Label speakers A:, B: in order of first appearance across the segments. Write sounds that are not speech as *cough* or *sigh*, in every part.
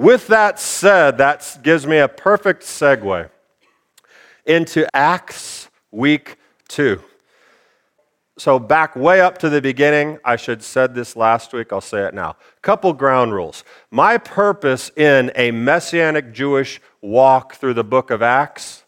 A: with that said, that gives me a perfect segue into Acts week two. So, back way up to the beginning, I should said this last week, I'll say it now. Couple ground rules. My purpose in a messianic Jewish walk through the book of Acts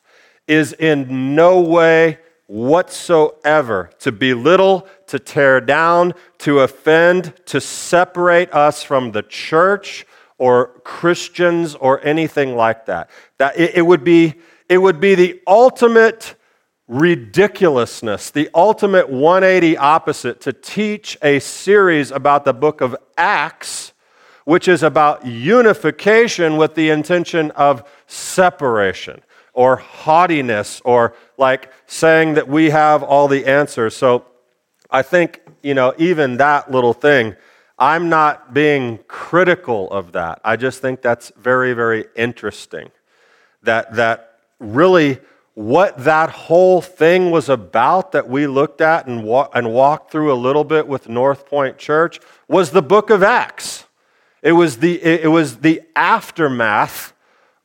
A: is in no way whatsoever to belittle, to tear down, to offend, to separate us from the church or Christians or anything like that. That it, it would be it would be the ultimate ridiculousness, the ultimate 180 opposite to teach a series about the book of Acts, which is about unification with the intention of separation or haughtiness or like saying that we have all the answers. So I think, you know, even that little thing, I'm not being critical of that. I just think that's very, very interesting. That, that really what that whole thing was about that we looked at and, wa- and walked through a little bit with North Point Church was the book of Acts. It was the, it was the aftermath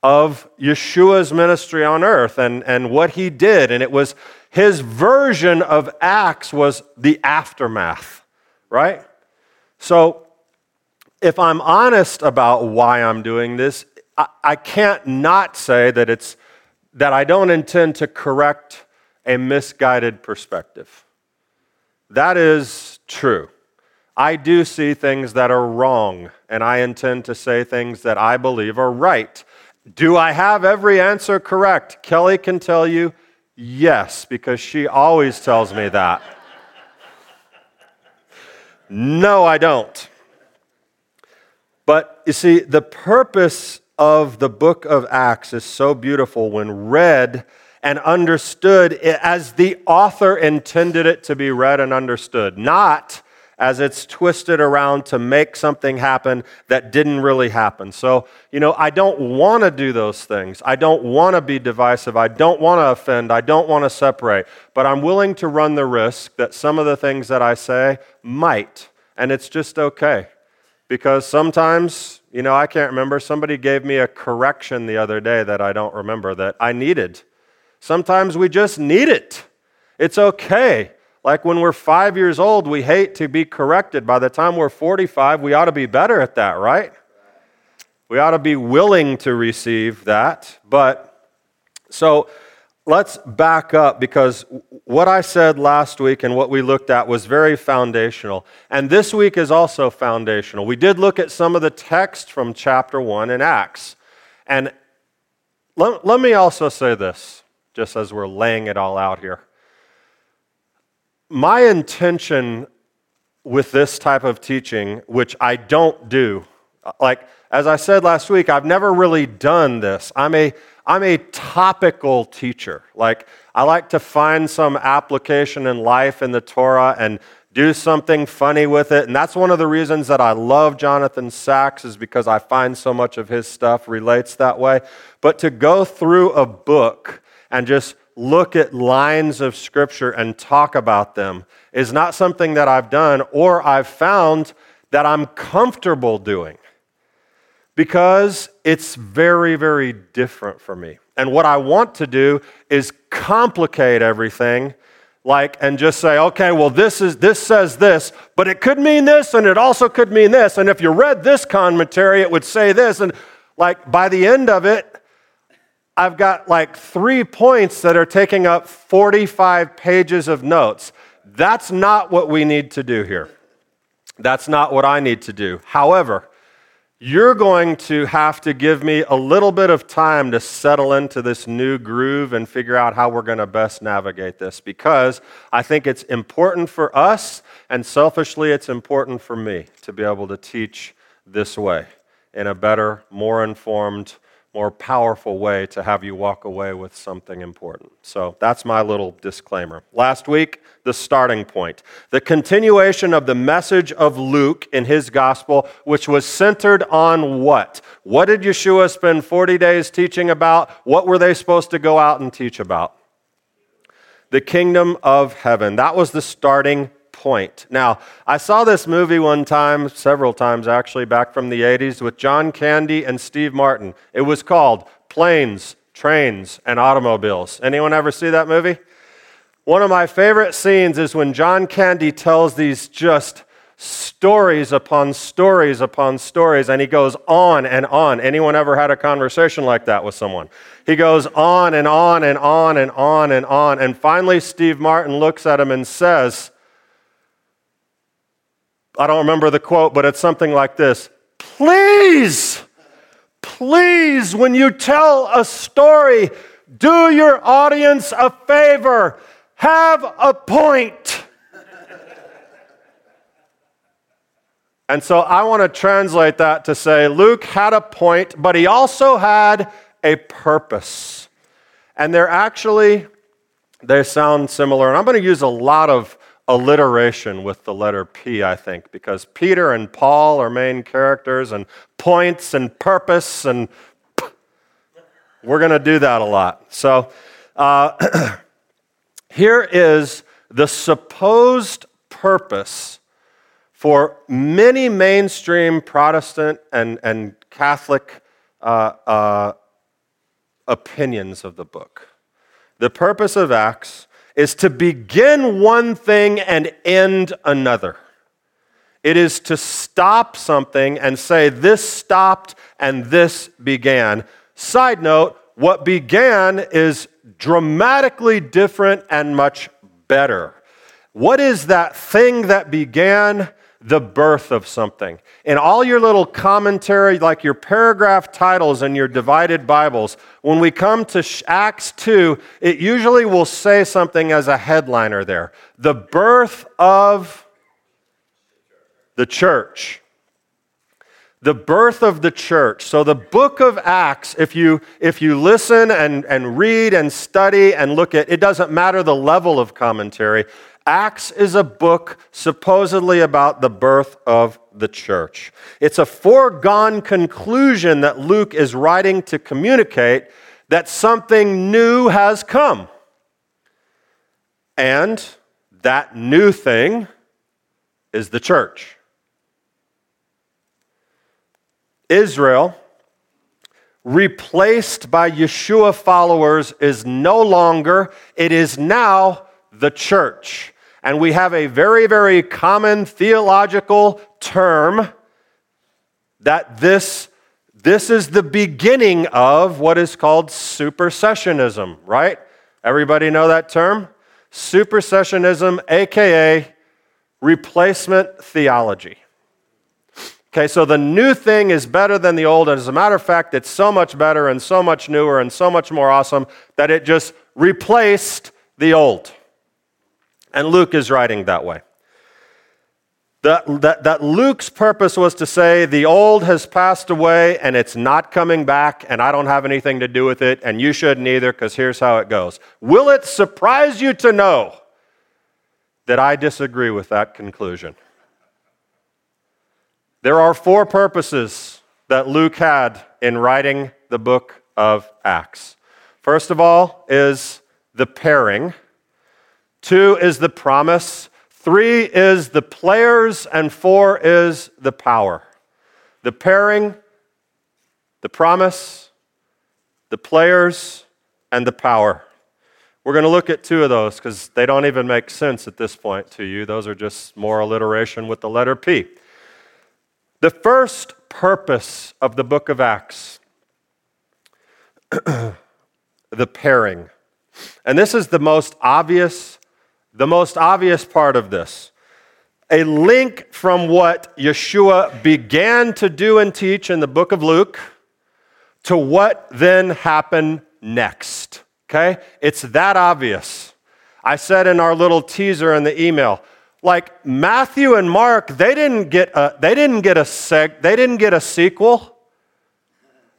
A: of Yeshua's ministry on earth and, and what he did. And it was his version of Acts was the aftermath, right? So if I'm honest about why I'm doing this, I, I can't not say that it's that I don't intend to correct a misguided perspective. That is true. I do see things that are wrong, and I intend to say things that I believe are right. Do I have every answer correct? Kelly can tell you yes, because she always tells me that. No, I don't. But you see, the purpose of the book of Acts is so beautiful when read and understood as the author intended it to be read and understood, not as it's twisted around to make something happen that didn't really happen. So, you know, I don't want to do those things. I don't want to be divisive. I don't want to offend. I don't want to separate. But I'm willing to run the risk that some of the things that I say might. And it's just okay. Because sometimes you know, I can't remember. Somebody gave me a correction the other day that I don't remember that I needed. Sometimes we just need it. It's okay. Like when we're five years old, we hate to be corrected. By the time we're 45, we ought to be better at that, right? We ought to be willing to receive that. But so let's back up because what I said last week and what we looked at was very foundational. And this week is also foundational. We did look at some of the text from chapter 1 in Acts. And let, let me also say this, just as we're laying it all out here. My intention with this type of teaching, which I don't do, like as I said last week, I've never really done this. I'm a I'm a topical teacher. Like, I like to find some application in life in the Torah and do something funny with it. And that's one of the reasons that I love Jonathan Sacks, is because I find so much of his stuff relates that way. But to go through a book and just look at lines of scripture and talk about them is not something that I've done or I've found that I'm comfortable doing because it's very, very different for me. And what I want to do is complicate everything like and just say okay well this is this says this but it could mean this and it also could mean this and if you read this commentary it would say this and like by the end of it i've got like three points that are taking up 45 pages of notes. That's not what we need to do here. That's not what i need to do. However you're going to have to give me a little bit of time to settle into this new groove and figure out how we're going to best navigate this because I think it's important for us, and selfishly, it's important for me to be able to teach this way in a better, more informed, more powerful way to have you walk away with something important. So that's my little disclaimer. Last week, the starting point. The continuation of the message of Luke in his gospel, which was centered on what? What did Yeshua spend 40 days teaching about? What were they supposed to go out and teach about? The kingdom of heaven. That was the starting point. Now, I saw this movie one time, several times actually, back from the 80s with John Candy and Steve Martin. It was called Planes, Trains, and Automobiles. Anyone ever see that movie? One of my favorite scenes is when John Candy tells these just stories upon stories upon stories and he goes on and on anyone ever had a conversation like that with someone he goes on and on and on and on and on and finally steve martin looks at him and says i don't remember the quote but it's something like this please please when you tell a story do your audience a favor have a point. And so I want to translate that to say Luke had a point, but he also had a purpose. And they're actually, they sound similar. And I'm going to use a lot of alliteration with the letter P, I think, because Peter and Paul are main characters, and points and purpose, and we're going to do that a lot. So uh, *clears throat* here is the supposed purpose for many mainstream Protestant and, and Catholic uh, uh, opinions of the book. The purpose of Acts is to begin one thing and end another. It is to stop something and say, this stopped and this began. Side note, what began is dramatically different and much better. What is that thing that began? The birth of something. In all your little commentary, like your paragraph titles and your divided Bibles, when we come to Acts 2, it usually will say something as a headliner there the birth of the church. The birth of the church. So, the book of Acts, if you, if you listen and, and read and study and look at, it doesn't matter the level of commentary. Acts is a book supposedly about the birth of the church. It's a foregone conclusion that Luke is writing to communicate that something new has come. And that new thing is the church. Israel, replaced by Yeshua followers, is no longer, it is now the church. And we have a very, very common theological term that this, this is the beginning of what is called supersessionism, right? Everybody know that term? Supersessionism, aka replacement theology. Okay, so the new thing is better than the old, and as a matter of fact, it's so much better and so much newer and so much more awesome that it just replaced the old. And Luke is writing that way. That, that, that, Luke's purpose was to say, the old has passed away and it's not coming back, and I don't have anything to do with it, and you shouldn't either, because here's how it goes. Will it surprise you to know that I disagree with that conclusion? There are four purposes that Luke had in writing the book of Acts. First of all, is the pairing Two is the promise. Three is the players. And four is the power. The pairing, the promise, the players, and the power. We're going to look at two of those because they don't even make sense at this point to you. Those are just more alliteration with the letter P. The first purpose of the book of Acts, *clears throat* the pairing. And this is the most obvious the most obvious part of this. A link from what Yeshua began to do and teach in the book of Luke to what then happened next. Okay? It's that obvious. I said in our little teaser in the email, like Matthew and Mark, they didn't get a, they didn't get a seg, they didn't get a sequel.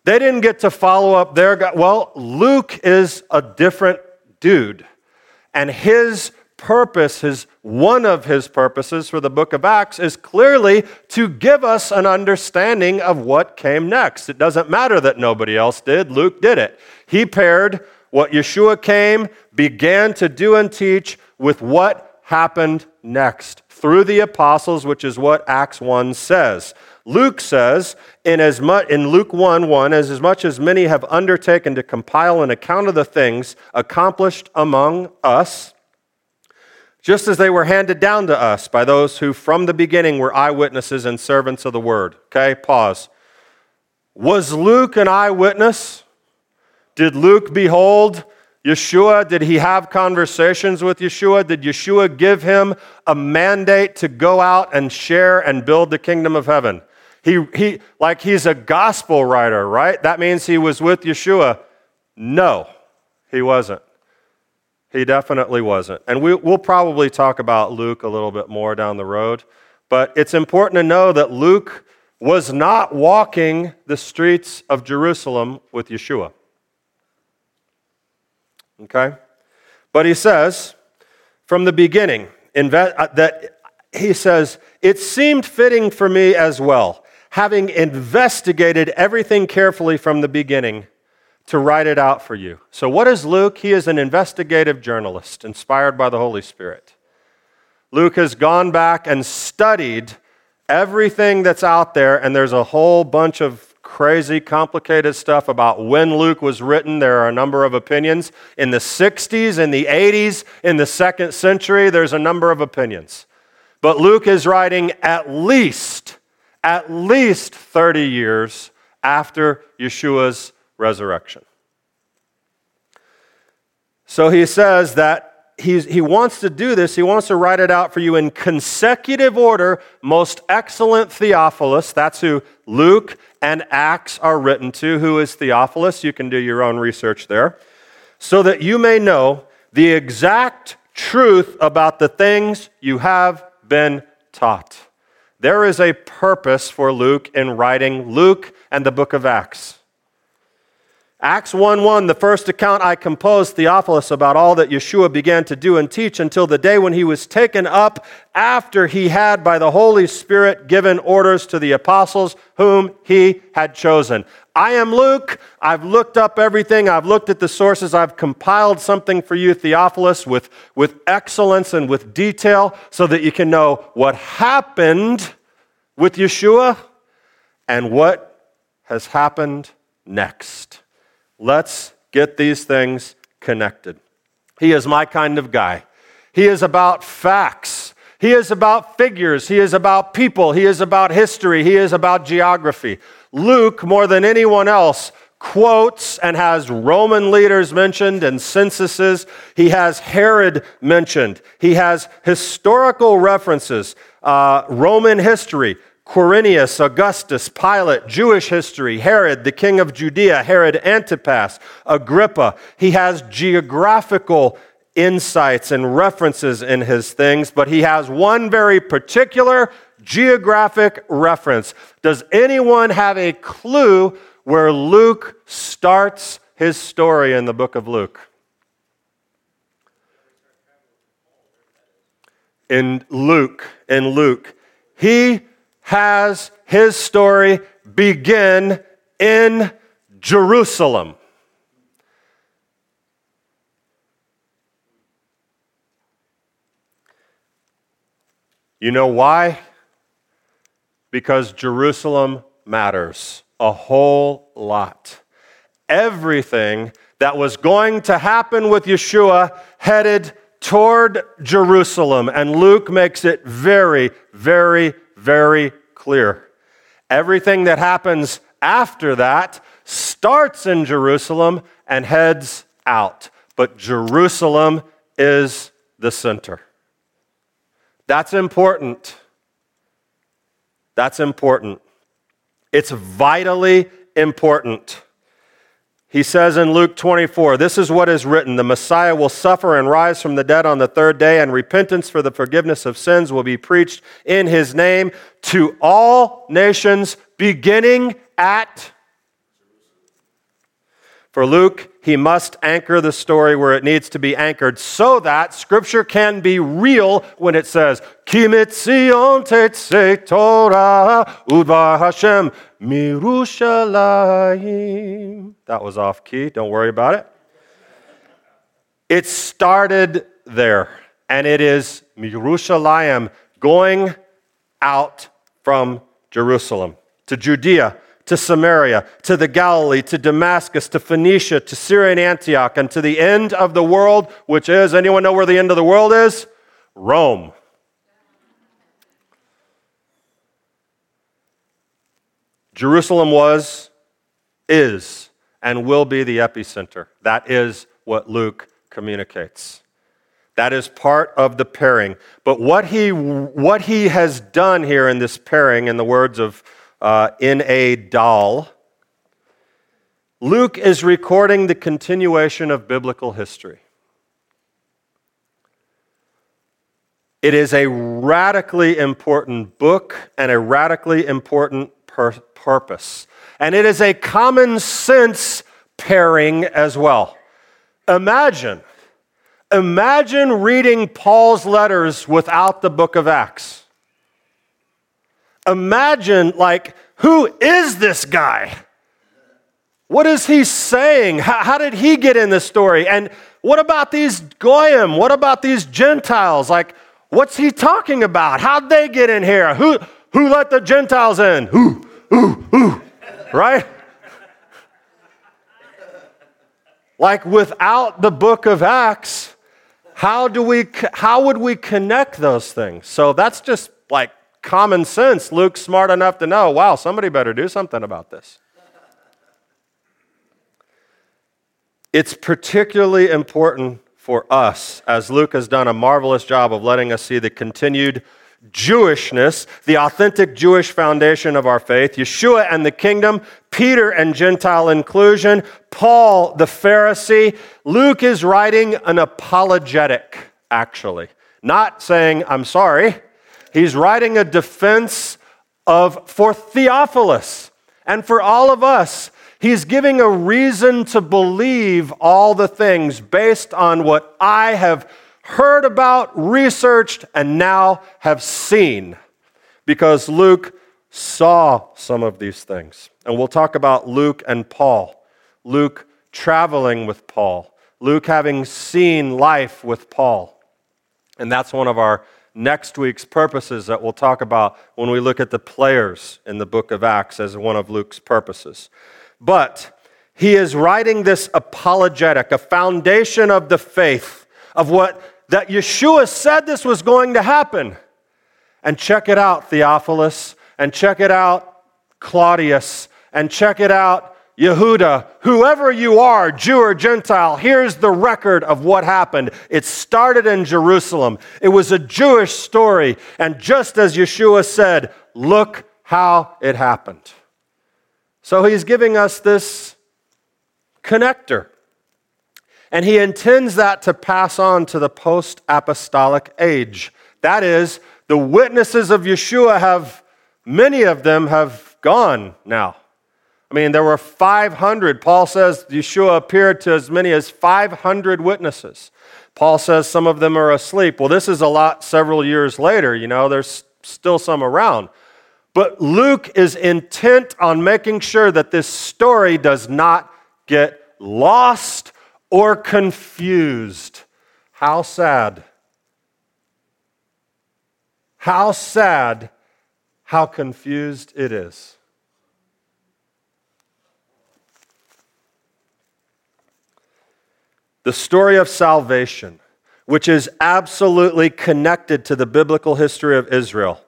A: They didn't get to follow up their well, Luke is a different dude. And his purpose, his, one of his purposes for the book of Acts is clearly to give us an understanding of what came next. It doesn't matter that nobody else did, Luke did it. He paired what Yeshua came, began to do and teach with what happened next through the apostles, which is what Acts 1 says. Luke says, in, as much, in Luke 1 1, as, as much as many have undertaken to compile an account of the things accomplished among us, just as they were handed down to us by those who from the beginning were eyewitnesses and servants of the word. Okay, pause. Was Luke an eyewitness? Did Luke behold Yeshua? Did he have conversations with Yeshua? Did Yeshua give him a mandate to go out and share and build the kingdom of heaven? He, he, like he's a gospel writer, right? That means he was with Yeshua. No, he wasn't. He definitely wasn't. And we, will probably talk about Luke a little bit more down the road. But it's important to know that Luke was not walking the streets of Jerusalem with Yeshua. Okay? But he says, from the beginning, uh, that he says, it seemed fitting for me as well, having investigated everything carefully from the beginning, to write it out for you. So, what is Luke? He is an investigative journalist inspired by the Holy Spirit. Luke has gone back and studied everything that's out there, and there's a whole bunch of crazy, complicated stuff about when Luke was written. There are a number of opinions. In the 60s, in the 80s, in the second century, there's a number of opinions. But Luke is writing at least, at least 30 years after Yeshua's resurrection. So he says that he's, he wants to do this. He wants to write it out for you in consecutive order. Most excellent Theophilus, that's who Luke and Acts are written to. Who is Theophilus? You can do your own research there. So that you may know the exact truth about the things you have been taught. There is a purpose for Luke in writing Luke and the book of Acts. Acts 1 1, the first account I composed, Theophilus, about all that Yeshua began to do and teach until the day when he was taken up after he had, by the Holy Spirit, given orders to the apostles whom he had chosen. I am Luke. I've looked up everything. I've looked at the sources. I've compiled something for you, Theophilus, with, with excellence and with detail so that you can know what happened with Yeshua and what has happened next. Let's get these things connected. He is my kind of guy. He is about facts. He is about figures. He is about people. He is about history. He is about geography. Luke, more than anyone else, quotes and has Roman leaders mentioned and censuses. He has Herod mentioned. He has historical references, uh, Roman history, Quirinius, Augustus, Pilate, Jewish history, Herod, the king of Judea, Herod Antipas, Agrippa. He has geographical insights and references in his things, but he has one very particular geographic reference. Does anyone have a clue where Luke starts his story in the book of Luke? In Luke, in Luke, he has his story begin in Jerusalem. You know why? Because Jerusalem matters a whole lot. Everything that was going to happen with Yeshua headed toward Jerusalem. And Luke makes it very, very, very clear. Everything that happens after that starts in Jerusalem and heads out. But Jerusalem is the center. That's important. That's important. It's vitally important. He says in Luke 24, This is what is written The Messiah will suffer and rise from the dead on the third day, and repentance for the forgiveness of sins will be preached in his name to all nations, beginning at for Luke, he must anchor the story where it needs to be anchored so that scripture can be real when it says, Kimitzion tetse Torah udvar Hashem mirushalayim. That was off key. Don't worry about it. It started there, and it is Mirushalayim, going out from Jerusalem to Judea, to Samaria, to the Galilee, to Damascus, to Phoenicia, to Syria and Antioch, and to the end of the world, which is, anyone know where the end of the world is? Rome. Jerusalem was, is, and will be the epicenter. That is what Luke communicates. That is part of the pairing. But what he, what he has done here in this pairing, in the words of uh, a Dahl, Luke is recording the continuation of biblical history. It is a radically important book and a radically important pur- purpose. And it is a common sense pairing as well. Imagine Imagine reading Paul's letters without the book of Acts. Imagine, like, who is this guy? What is he saying? How, how, did he get in this story? And what about these Goyim? What about these Gentiles? Like, what's he talking about? How'd they get in here? Who, who let the Gentiles in? Who, who, who? Right? Like, without the book of Acts, how do we how would we connect those things so that's just like common sense luke's smart enough to know wow somebody better do something about this it's particularly important for us as luke has done a marvelous job of letting us see the continued Jewishness, the authentic Jewish foundation of our faith, Yeshua and the kingdom, Peter and Gentile inclusion, Paul the Pharisee. Luke is writing an apologetic, actually, not saying, I'm sorry. He's writing a defense of, for Theophilus and for all of us. He's giving a reason to believe all the things based on what I have heard about, researched, and now have seen because Luke saw some of these things. And we'll talk about Luke and Paul. Luke traveling with Paul, Luke having seen life with Paul. And that's one of our next week's purposes that we'll talk about when we look at the players in the book of Acts as one of Luke's purposes. But he is writing this apologetic, a foundation of the faith, of what that Yeshua said this was going to happen. And check it out, Theophilus, and check it out, Claudius, and check it out, Yehuda, whoever you are, Jew or Gentile, here's the record of what happened. It started in Jerusalem. It was a Jewish story. And just as Yeshua said, look how it happened. So he's giving us this connector. And he intends that to pass on to the post apostolic age. That is, the witnesses of Yeshua have, many of them have gone now. I mean, there were 500. Paul says Yeshua appeared to as many as 500 witnesses. Paul says some of them are asleep. Well, this is a lot several years later, you know, there's still some around. But Luke is intent on making sure that this story does not get lost or confused. How sad. How sad, how confused it is. The story of salvation, which is absolutely connected to the biblical history of Israel,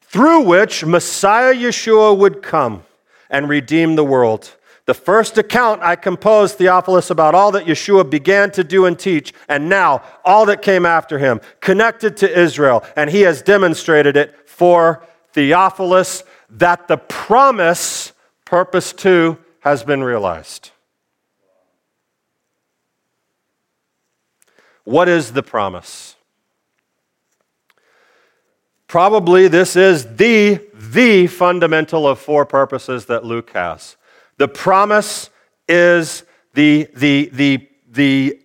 A: through which Messiah Yeshua would come and redeem the world. The first account I composed, Theophilus, about all that Yeshua began to do and teach, and now all that came after him, connected to Israel, and he has demonstrated it for Theophilus that the promise, purpose two, has been realized. What is the promise? Probably this is the the fundamental of four purposes that Luke has. The promise is the, the, the, the,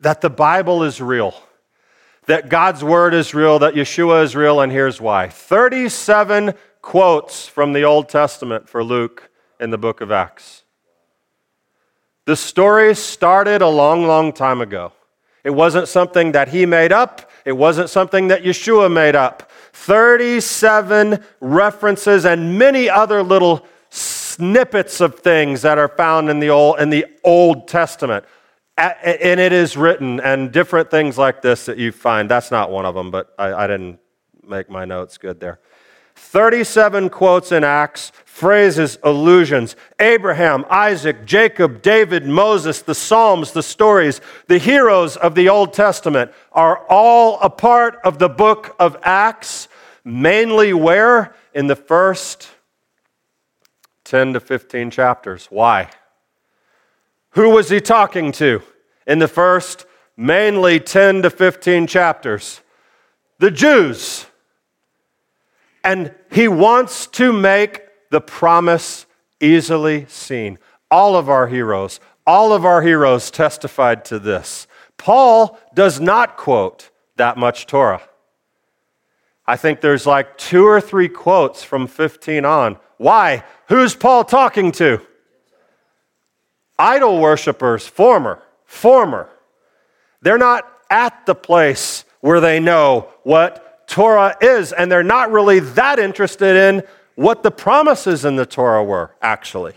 A: that the Bible is real, that God's word is real, that Yeshua is real, and here's why 37 quotes from the Old Testament for Luke in the book of Acts. The story started a long, long time ago. It wasn't something that he made up. It wasn't something that Yeshua made up. 37 references and many other little snippets of things that are found in the Old, in the Old Testament. And it is written, and different things like this that you find. That's not one of them, but I, I didn't make my notes good there. 37 quotes in Acts, phrases, allusions. Abraham, Isaac, Jacob, David, Moses, the Psalms, the stories, the heroes of the Old Testament are all a part of the book of Acts, mainly where? In the first 10 to 15 chapters. Why? Who was he talking to in the first mainly 10 to 15 chapters? The Jews. And he wants to make the promise easily seen. All of our heroes, all of our heroes testified to this. Paul does not quote that much Torah. I think there's like two or three quotes from 15 on. Why? Who's Paul talking to? Idol worshippers, former, former. They're not at the place where they know what Torah is, and they're not really that interested in what the promises in the Torah were, actually.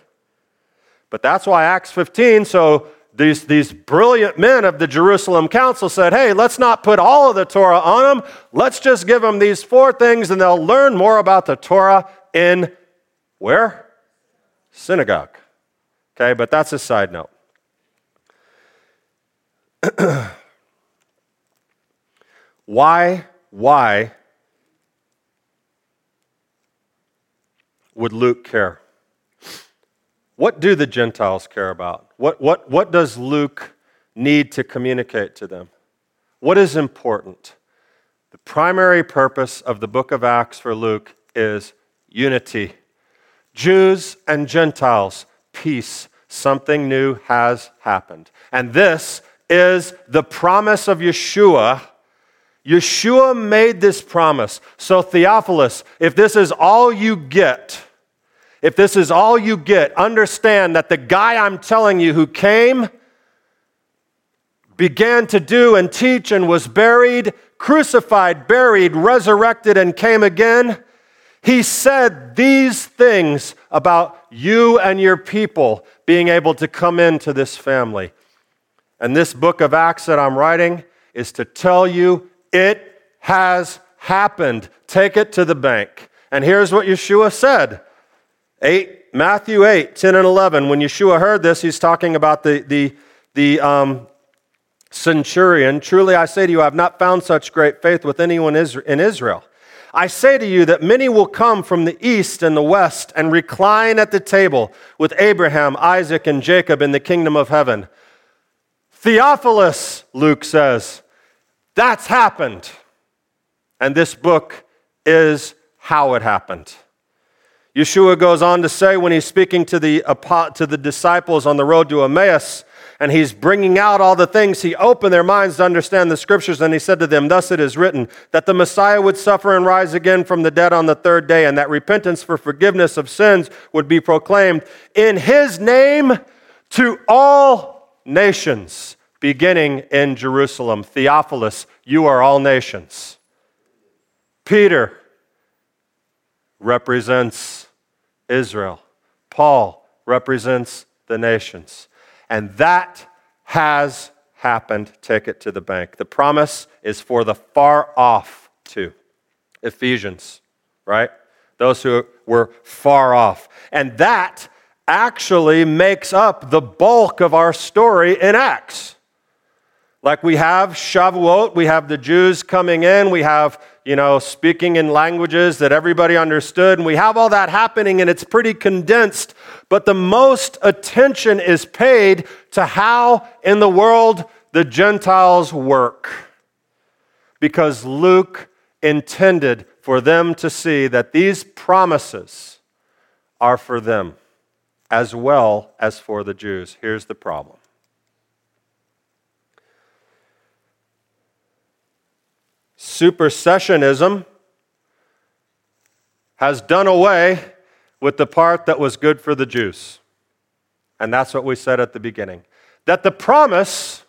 A: But that's why Acts 15, so these, these brilliant men of the Jerusalem council said, hey, let's not put all of the Torah on them. Let's just give them these four things, and they'll learn more about the Torah in where? Synagogue. Okay, but that's a side note. *clears throat* why why would Luke care? What do the Gentiles care about? What, what, what does Luke need to communicate to them? What is important? The primary purpose of the book of Acts for Luke is unity. Jews and Gentiles, peace. Something new has happened. And this is the promise of Yeshua Yeshua made this promise. So, Theophilus, if this is all you get, if this is all you get, understand that the guy I'm telling you who came, began to do and teach and was buried, crucified, buried, resurrected, and came again, he said these things about you and your people being able to come into this family. And this book of Acts that I'm writing is to tell you it has happened. Take it to the bank. And here's what Yeshua said 8, Matthew 8, 10 and 11. When Yeshua heard this, he's talking about the, the, the um, centurion. Truly I say to you, I have not found such great faith with anyone in Israel. I say to you that many will come from the east and the west and recline at the table with Abraham, Isaac, and Jacob in the kingdom of heaven. Theophilus, Luke says, that's happened. And this book is how it happened. Yeshua goes on to say when he's speaking to the, to the disciples on the road to Emmaus, and he's bringing out all the things, he opened their minds to understand the scriptures, and he said to them, Thus it is written, that the Messiah would suffer and rise again from the dead on the third day, and that repentance for forgiveness of sins would be proclaimed in his name to all nations beginning in Jerusalem. Theophilus, you are all nations. Peter represents Israel. Paul represents the nations. And that has happened. Take it to the bank. The promise is for the far off too. Ephesians, right? Those who were far off. And that actually makes up the bulk of our story in Acts. Like we have Shavuot, we have the Jews coming in, we have, you know, speaking in languages that everybody understood, and we have all that happening, and it's pretty condensed. But the most attention is paid to how in the world the Gentiles work. Because Luke intended for them to see that these promises are for them as well as for the Jews. Here's the problem supersessionism has done away with the part that was good for the Jews. And that's what we said at the beginning that the promise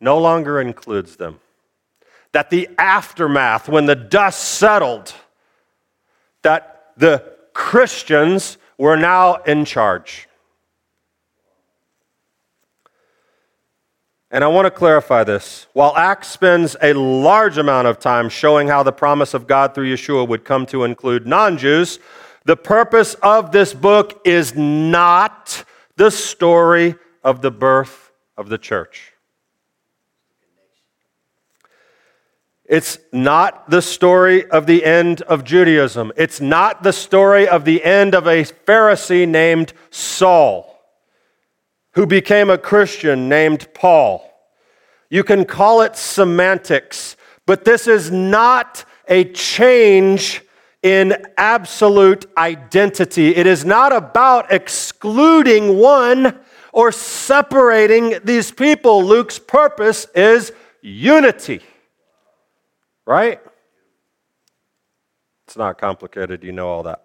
A: no longer includes them. that the aftermath, when the dust settled, that the Christians were now in charge. And I want to clarify this. While Acts spends a large amount of time showing how the promise of God through Yeshua would come to include non Jews, the purpose of this book is not the story of the birth of the church. It's not the story of the end of Judaism. It's not the story of the end of a Pharisee named Saul who became a Christian named Paul. You can call it semantics, but this is not a change in absolute identity. It is not about excluding one or separating these people. Luke's purpose is unity, right? It's not complicated. You know all that.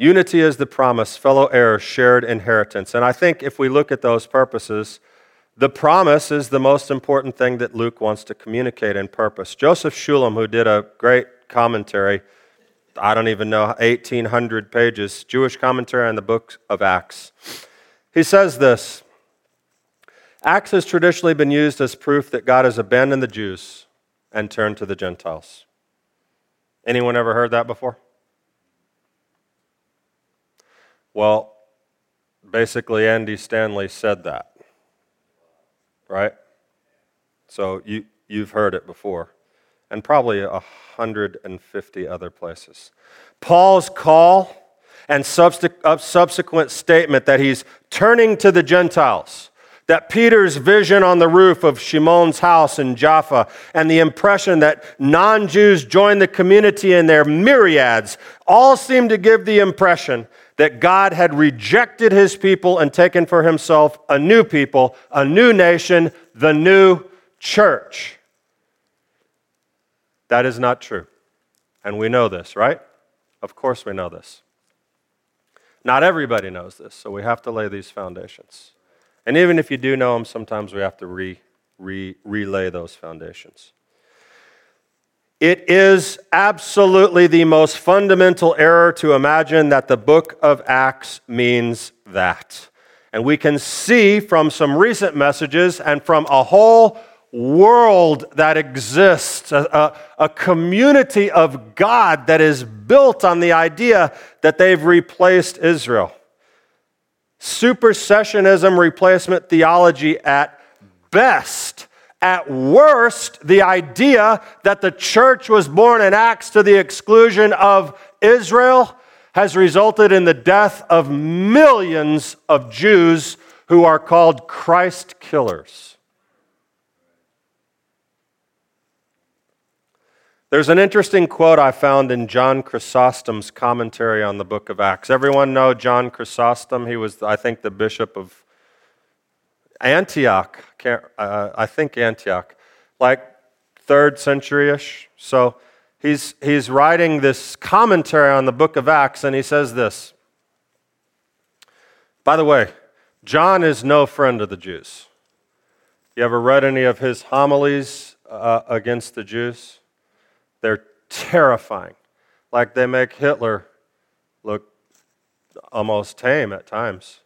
A: Unity is the promise, fellow heirs, shared inheritance. And I think if we look at those purposes, the promise is the most important thing that Luke wants to communicate in purpose. Joseph Shulam, who did a great commentary, I don't even know, 1,800 pages, Jewish commentary on the book of Acts, he says this Acts has traditionally been used as proof that God has abandoned the Jews and turned to the Gentiles. Anyone ever heard that before? Well, basically, Andy Stanley said that, right? So you, you've heard it before, and probably 150 other places. Paul's call and subsequent statement that he's turning to the Gentiles that Peter's vision on the roof of Shimon's house in Jaffa and the impression that non Jews joined the community in their myriads all seem to give the impression that God had rejected his people and taken for himself a new people, a new nation, the new church. That is not true. And we know this, right? Of course, we know this. Not everybody knows this, so we have to lay these foundations. And even if you do know them, sometimes we have to re, re, relay those foundations. It is absolutely the most fundamental error to imagine that the book of Acts means that. And we can see from some recent messages and from a whole world that exists, a, a, a, community of God that is built on the idea that they've replaced Israel supersessionism replacement theology at best. At worst, the idea that the church was born in Acts to the exclusion of Israel has resulted in the death of millions of Jews who are called Christ killers. There's an interesting quote I found in John Chrysostom's commentary on the book of Acts. Everyone know John Chrysostom? He was, I think, the bishop of Antioch. Uh, I think Antioch, like third century ish. So he's, he's writing this commentary on the book of Acts, and he says this. By the way, John is no friend of the Jews. You ever read any of his homilies uh, against the Jews? They're terrifying. Like they make Hitler look almost tame at times.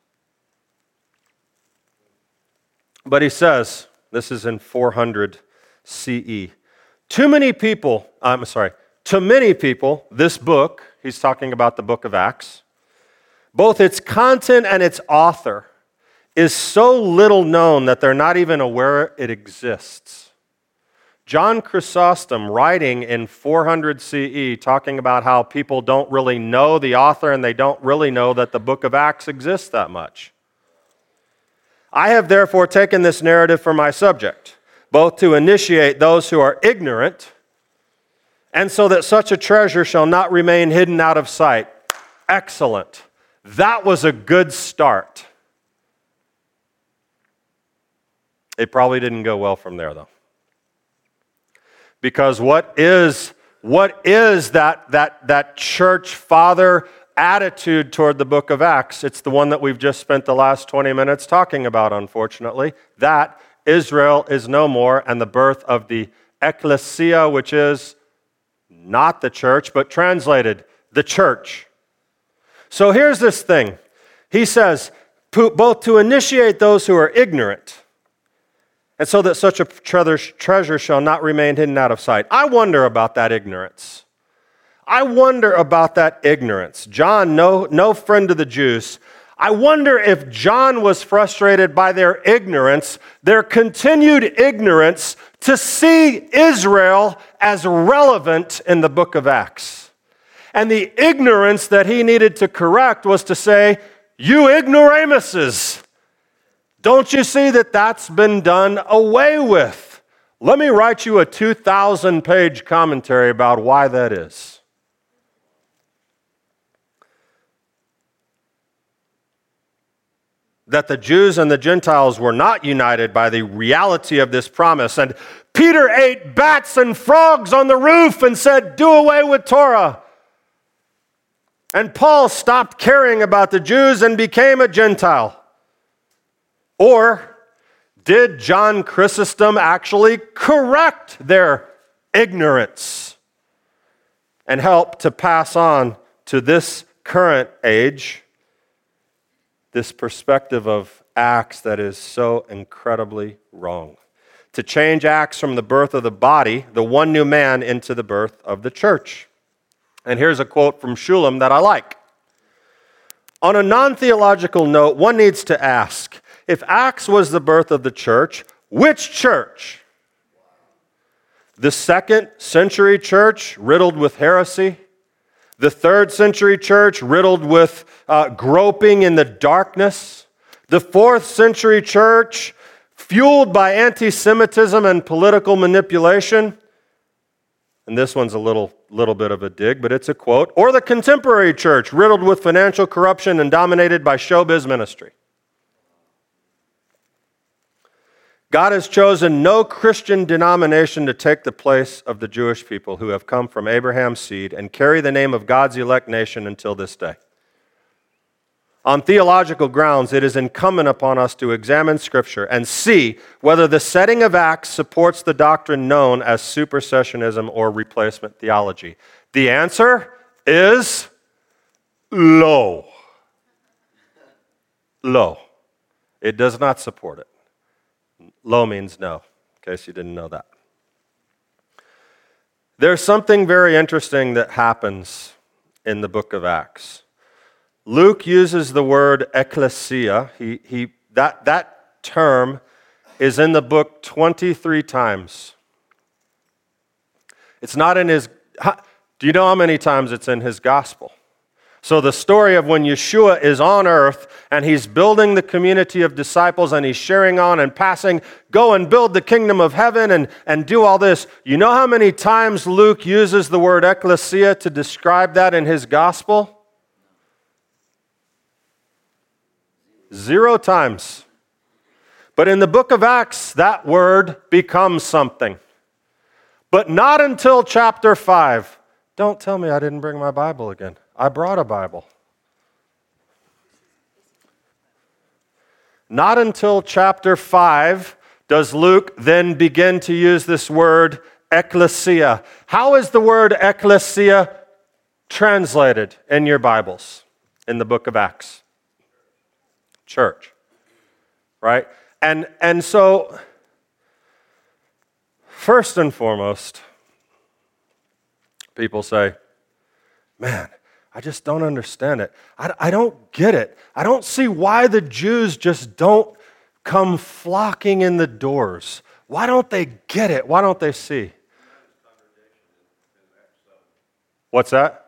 A: But he says, this is in 400 CE. Too many people, uh, I'm sorry, to many people, this book, he's talking about the book of Acts, both its content and its author is so little known that they're not even aware it exists. John Chrysostom, writing in 400 CE, talking about how people don't really know the author and they don't really know that the book of Acts exists that much. I have therefore taken this narrative for my subject, both to initiate those who are ignorant and so that such a treasure shall not remain hidden out of sight. Excellent. That was a good start. It probably didn't go well from there, though. Because what is, what is that, that, that church father attitude toward the book of Acts? It's the one that we've just spent the last 20 minutes talking about, unfortunately. That Israel is no more, and the birth of the ecclesia, which is not the church, but translated, the church. So here's this thing. He says, both to initiate those who are ignorant, and so that such a treasure shall not remain hidden out of sight. I wonder about that ignorance. I wonder about that ignorance. John, no, no friend of the Jews, I wonder if John was frustrated by their ignorance, their continued ignorance to see Israel as relevant in the book of Acts. And the ignorance that he needed to correct was to say, You ignoramuses, don't you see that that's been done away with? Let me write you a 2,000 page commentary about why that is. that the Jews and the Gentiles were not united by the reality of this promise. And Peter ate bats and frogs on the roof and said, Do away with Torah. And Paul stopped caring about the Jews and became a Gentile. Or did John Chrysostom actually correct their ignorance and help to pass on to this current age this perspective of Acts that is so incredibly wrong. To change Acts from the birth of the body, the one new man, into the birth of the church. And here's a quote from Shulam that I like. On a non theological note, one needs to ask if Acts was the birth of the church, which church? The second century church, riddled with heresy? The third century church, riddled with uh, groping in the darkness. The fourth century church, fueled by anti Semitism and political manipulation. And this one's a little, little bit of a dig, but it's a quote. Or the contemporary church, riddled with financial corruption and dominated by showbiz ministry. God has chosen no Christian denomination to take the place of the Jewish people who have come from Abraham's seed and carry the name of God's elect nation until this day. On theological grounds, it is incumbent upon us to examine Scripture and see whether the setting of Acts supports the doctrine known as supersessionism or replacement theology. The answer is lo. Lo. It does not support it. Lo means no, in case you didn't know that. There's something very interesting that happens in the book of Acts. Luke uses the word ecclesia. He, he, that, that term is in the book 23 times. It's not in his. Do you know how many times it's in his gospel? So, the story of when Yeshua is on earth and he's building the community of disciples and he's sharing on and passing, go and build the kingdom of heaven and, and do all this. You know how many times Luke uses the word ecclesia to describe that in his gospel? Zero times. But in the book of Acts, that word becomes something. But not until chapter 5. Don't tell me I didn't bring my Bible again. I brought a Bible. Not until chapter 5 does Luke then begin to use this word ecclesia. How is the word ecclesia translated in your Bibles in the book of Acts? Church. Right? And, and so, first and foremost, people say, man, I just don't understand it. I, I don't get it. I don't see why the Jews just don't come flocking in the doors. Why don't they get it? Why don't they see? What's that?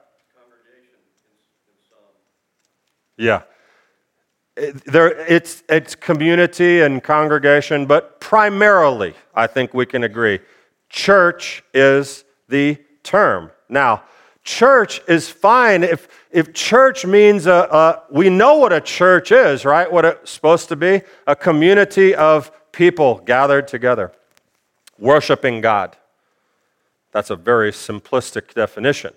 A: Yeah. It, there, it's, it's community and congregation, but primarily, I think we can agree, church is the term. Now, church is fine if, if church means a, a, we know what a church is, right? What it's supposed to be a community of people gathered together, worshiping God. That's a very simplistic definition.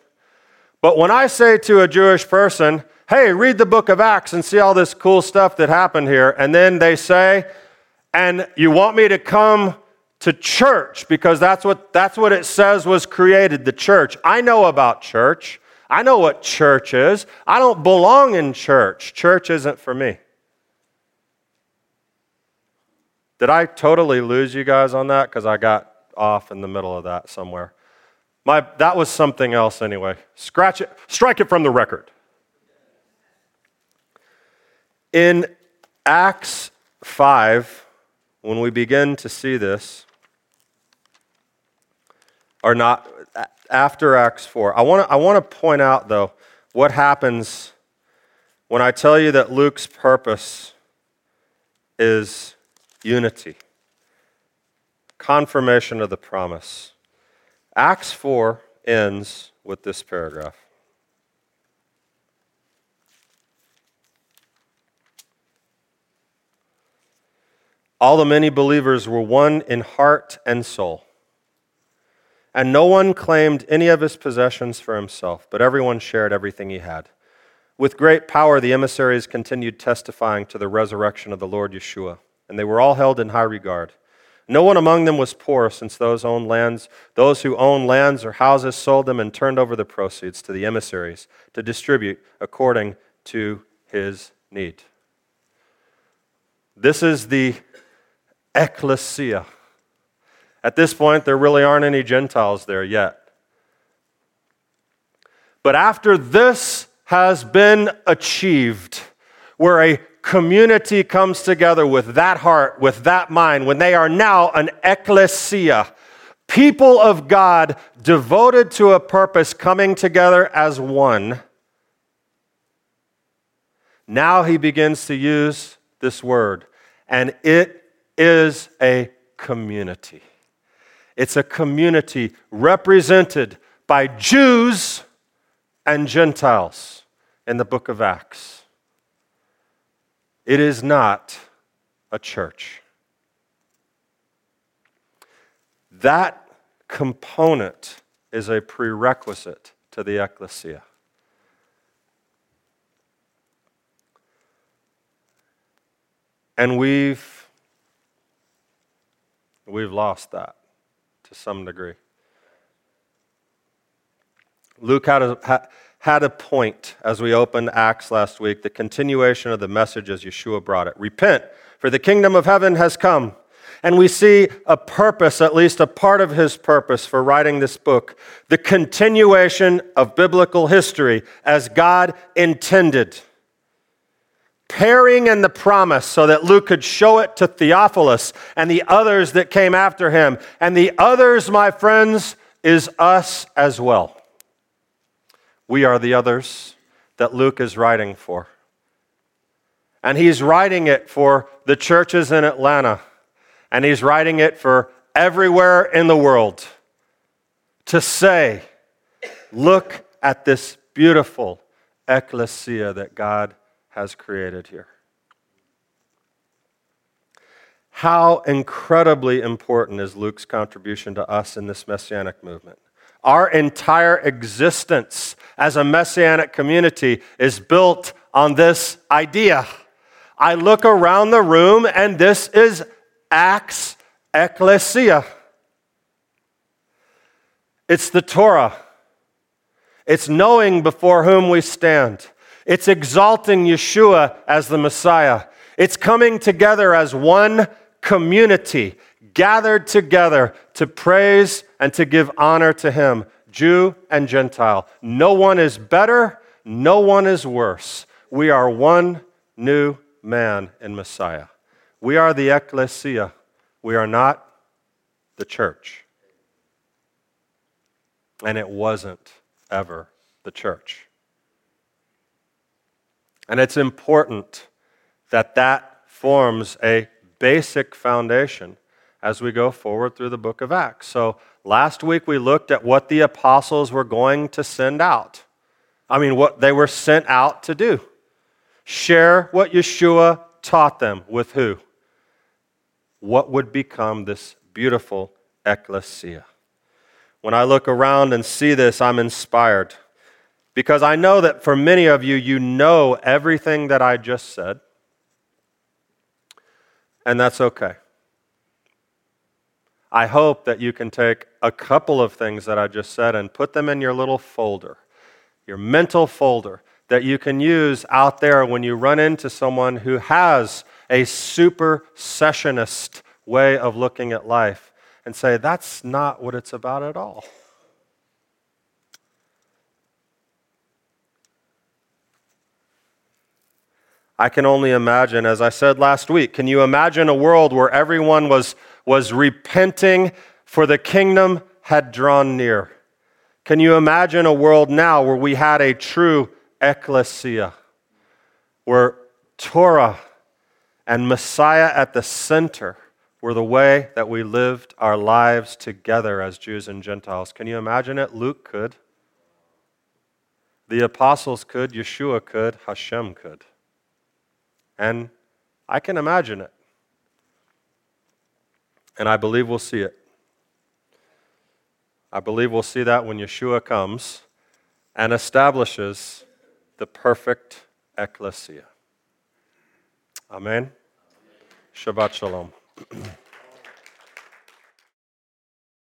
A: But when I say to a Jewish person, hey, read the book of Acts and see all this cool stuff that happened here, and then they say, and you want me to come to church because that's what, that's what it says was created the church. I know about church. I know what church is. I don't belong in church. Church isn't for me. Did I totally lose you guys on that? Because I got off in the middle of that somewhere. My, that was something else anyway. Scratch it, strike it from the record. In Acts 5, when we begin to see this, or not after Acts 4, I want to I want to point out though what happens when I tell you that Luke's purpose is unity, confirmation of the promise. Acts 4 ends with this paragraph. All the many believers were one in heart and soul. And no one claimed any of his possessions for himself, but everyone shared everything he had. With great power, the emissaries continued testifying to the resurrection of the Lord Yeshua, and they were all held in high regard. No one among them was poor, since those owned lands, those who owned lands or houses sold them and turned over the proceeds to the emissaries to distribute according to his need. This is the ecclesia. At this point, there really aren't any Gentiles there yet. But after this has been achieved, where a community comes together with that heart, with that mind, when they are now an ecclesia, people of God devoted to a purpose coming together as one, now he begins to use this word, and it is a community. It's a community represented by Jews and Gentiles in the book of Acts. It is not a church. That component is a prerequisite to the ecclesia. And we've We've lost that to some degree. Luke had a, had a point as we opened Acts last week, the continuation of the message as Yeshua brought it. Repent, for the kingdom of heaven has come. And we see a purpose, at least a part of his purpose for writing this book, the continuation of biblical history as God intended pairing in the promise so that Luke could show it to Theophilus and the others that came after him. And the others, my friends, is us as well. We are the others that Luke is writing for. And he's writing it for the churches in Atlanta, and he's writing it for everywhere in the world to say, look at this beautiful ecclesia that God has created here. How incredibly important is Luke's contribution to us in this messianic movement? Our entire existence as a messianic community is built on this idea. I look around the room and this is Acts Ecclesia. It's the Torah. It's knowing before whom we stand. It's exalting Yeshua as the Messiah. It's coming together as one community, gathered together to praise and to give honor to Him, Jew and Gentile. No one is better, no one is worse. We are one new man in Messiah. We are the ecclesia, we are not the church. And it wasn't ever the church. And it's important that that forms a basic foundation as we go forward through the book of Acts. So last week we looked at what the apostles were going to send out. I mean, what they were sent out to do. Share what Yeshua taught them with who? What would become this beautiful ecclesia. When I look around and see this, I'm inspired because I know that for many of you, you know everything that I just said. And that's okay. I hope that you can take a couple of things that I just said and put them in your little folder, your mental folder that you can use out there when you run into someone who has a supersessionist way of looking at life and say, that's not what it's about at all. I can only imagine, as I said last week, can you imagine a world where everyone was, was repenting for the kingdom had drawn near? Can you imagine a world now where we had a true ecclesia, where Torah and Messiah at the center were the way that we lived our lives together as Jews and Gentiles? Can you imagine it? Luke could. The apostles could, Yeshua could, Hashem could. And I can imagine it. And I believe we'll see it. I believe we'll see that when Yeshua comes and establishes the perfect ecclesia. Amen. Shabbat Shalom. *clears throat*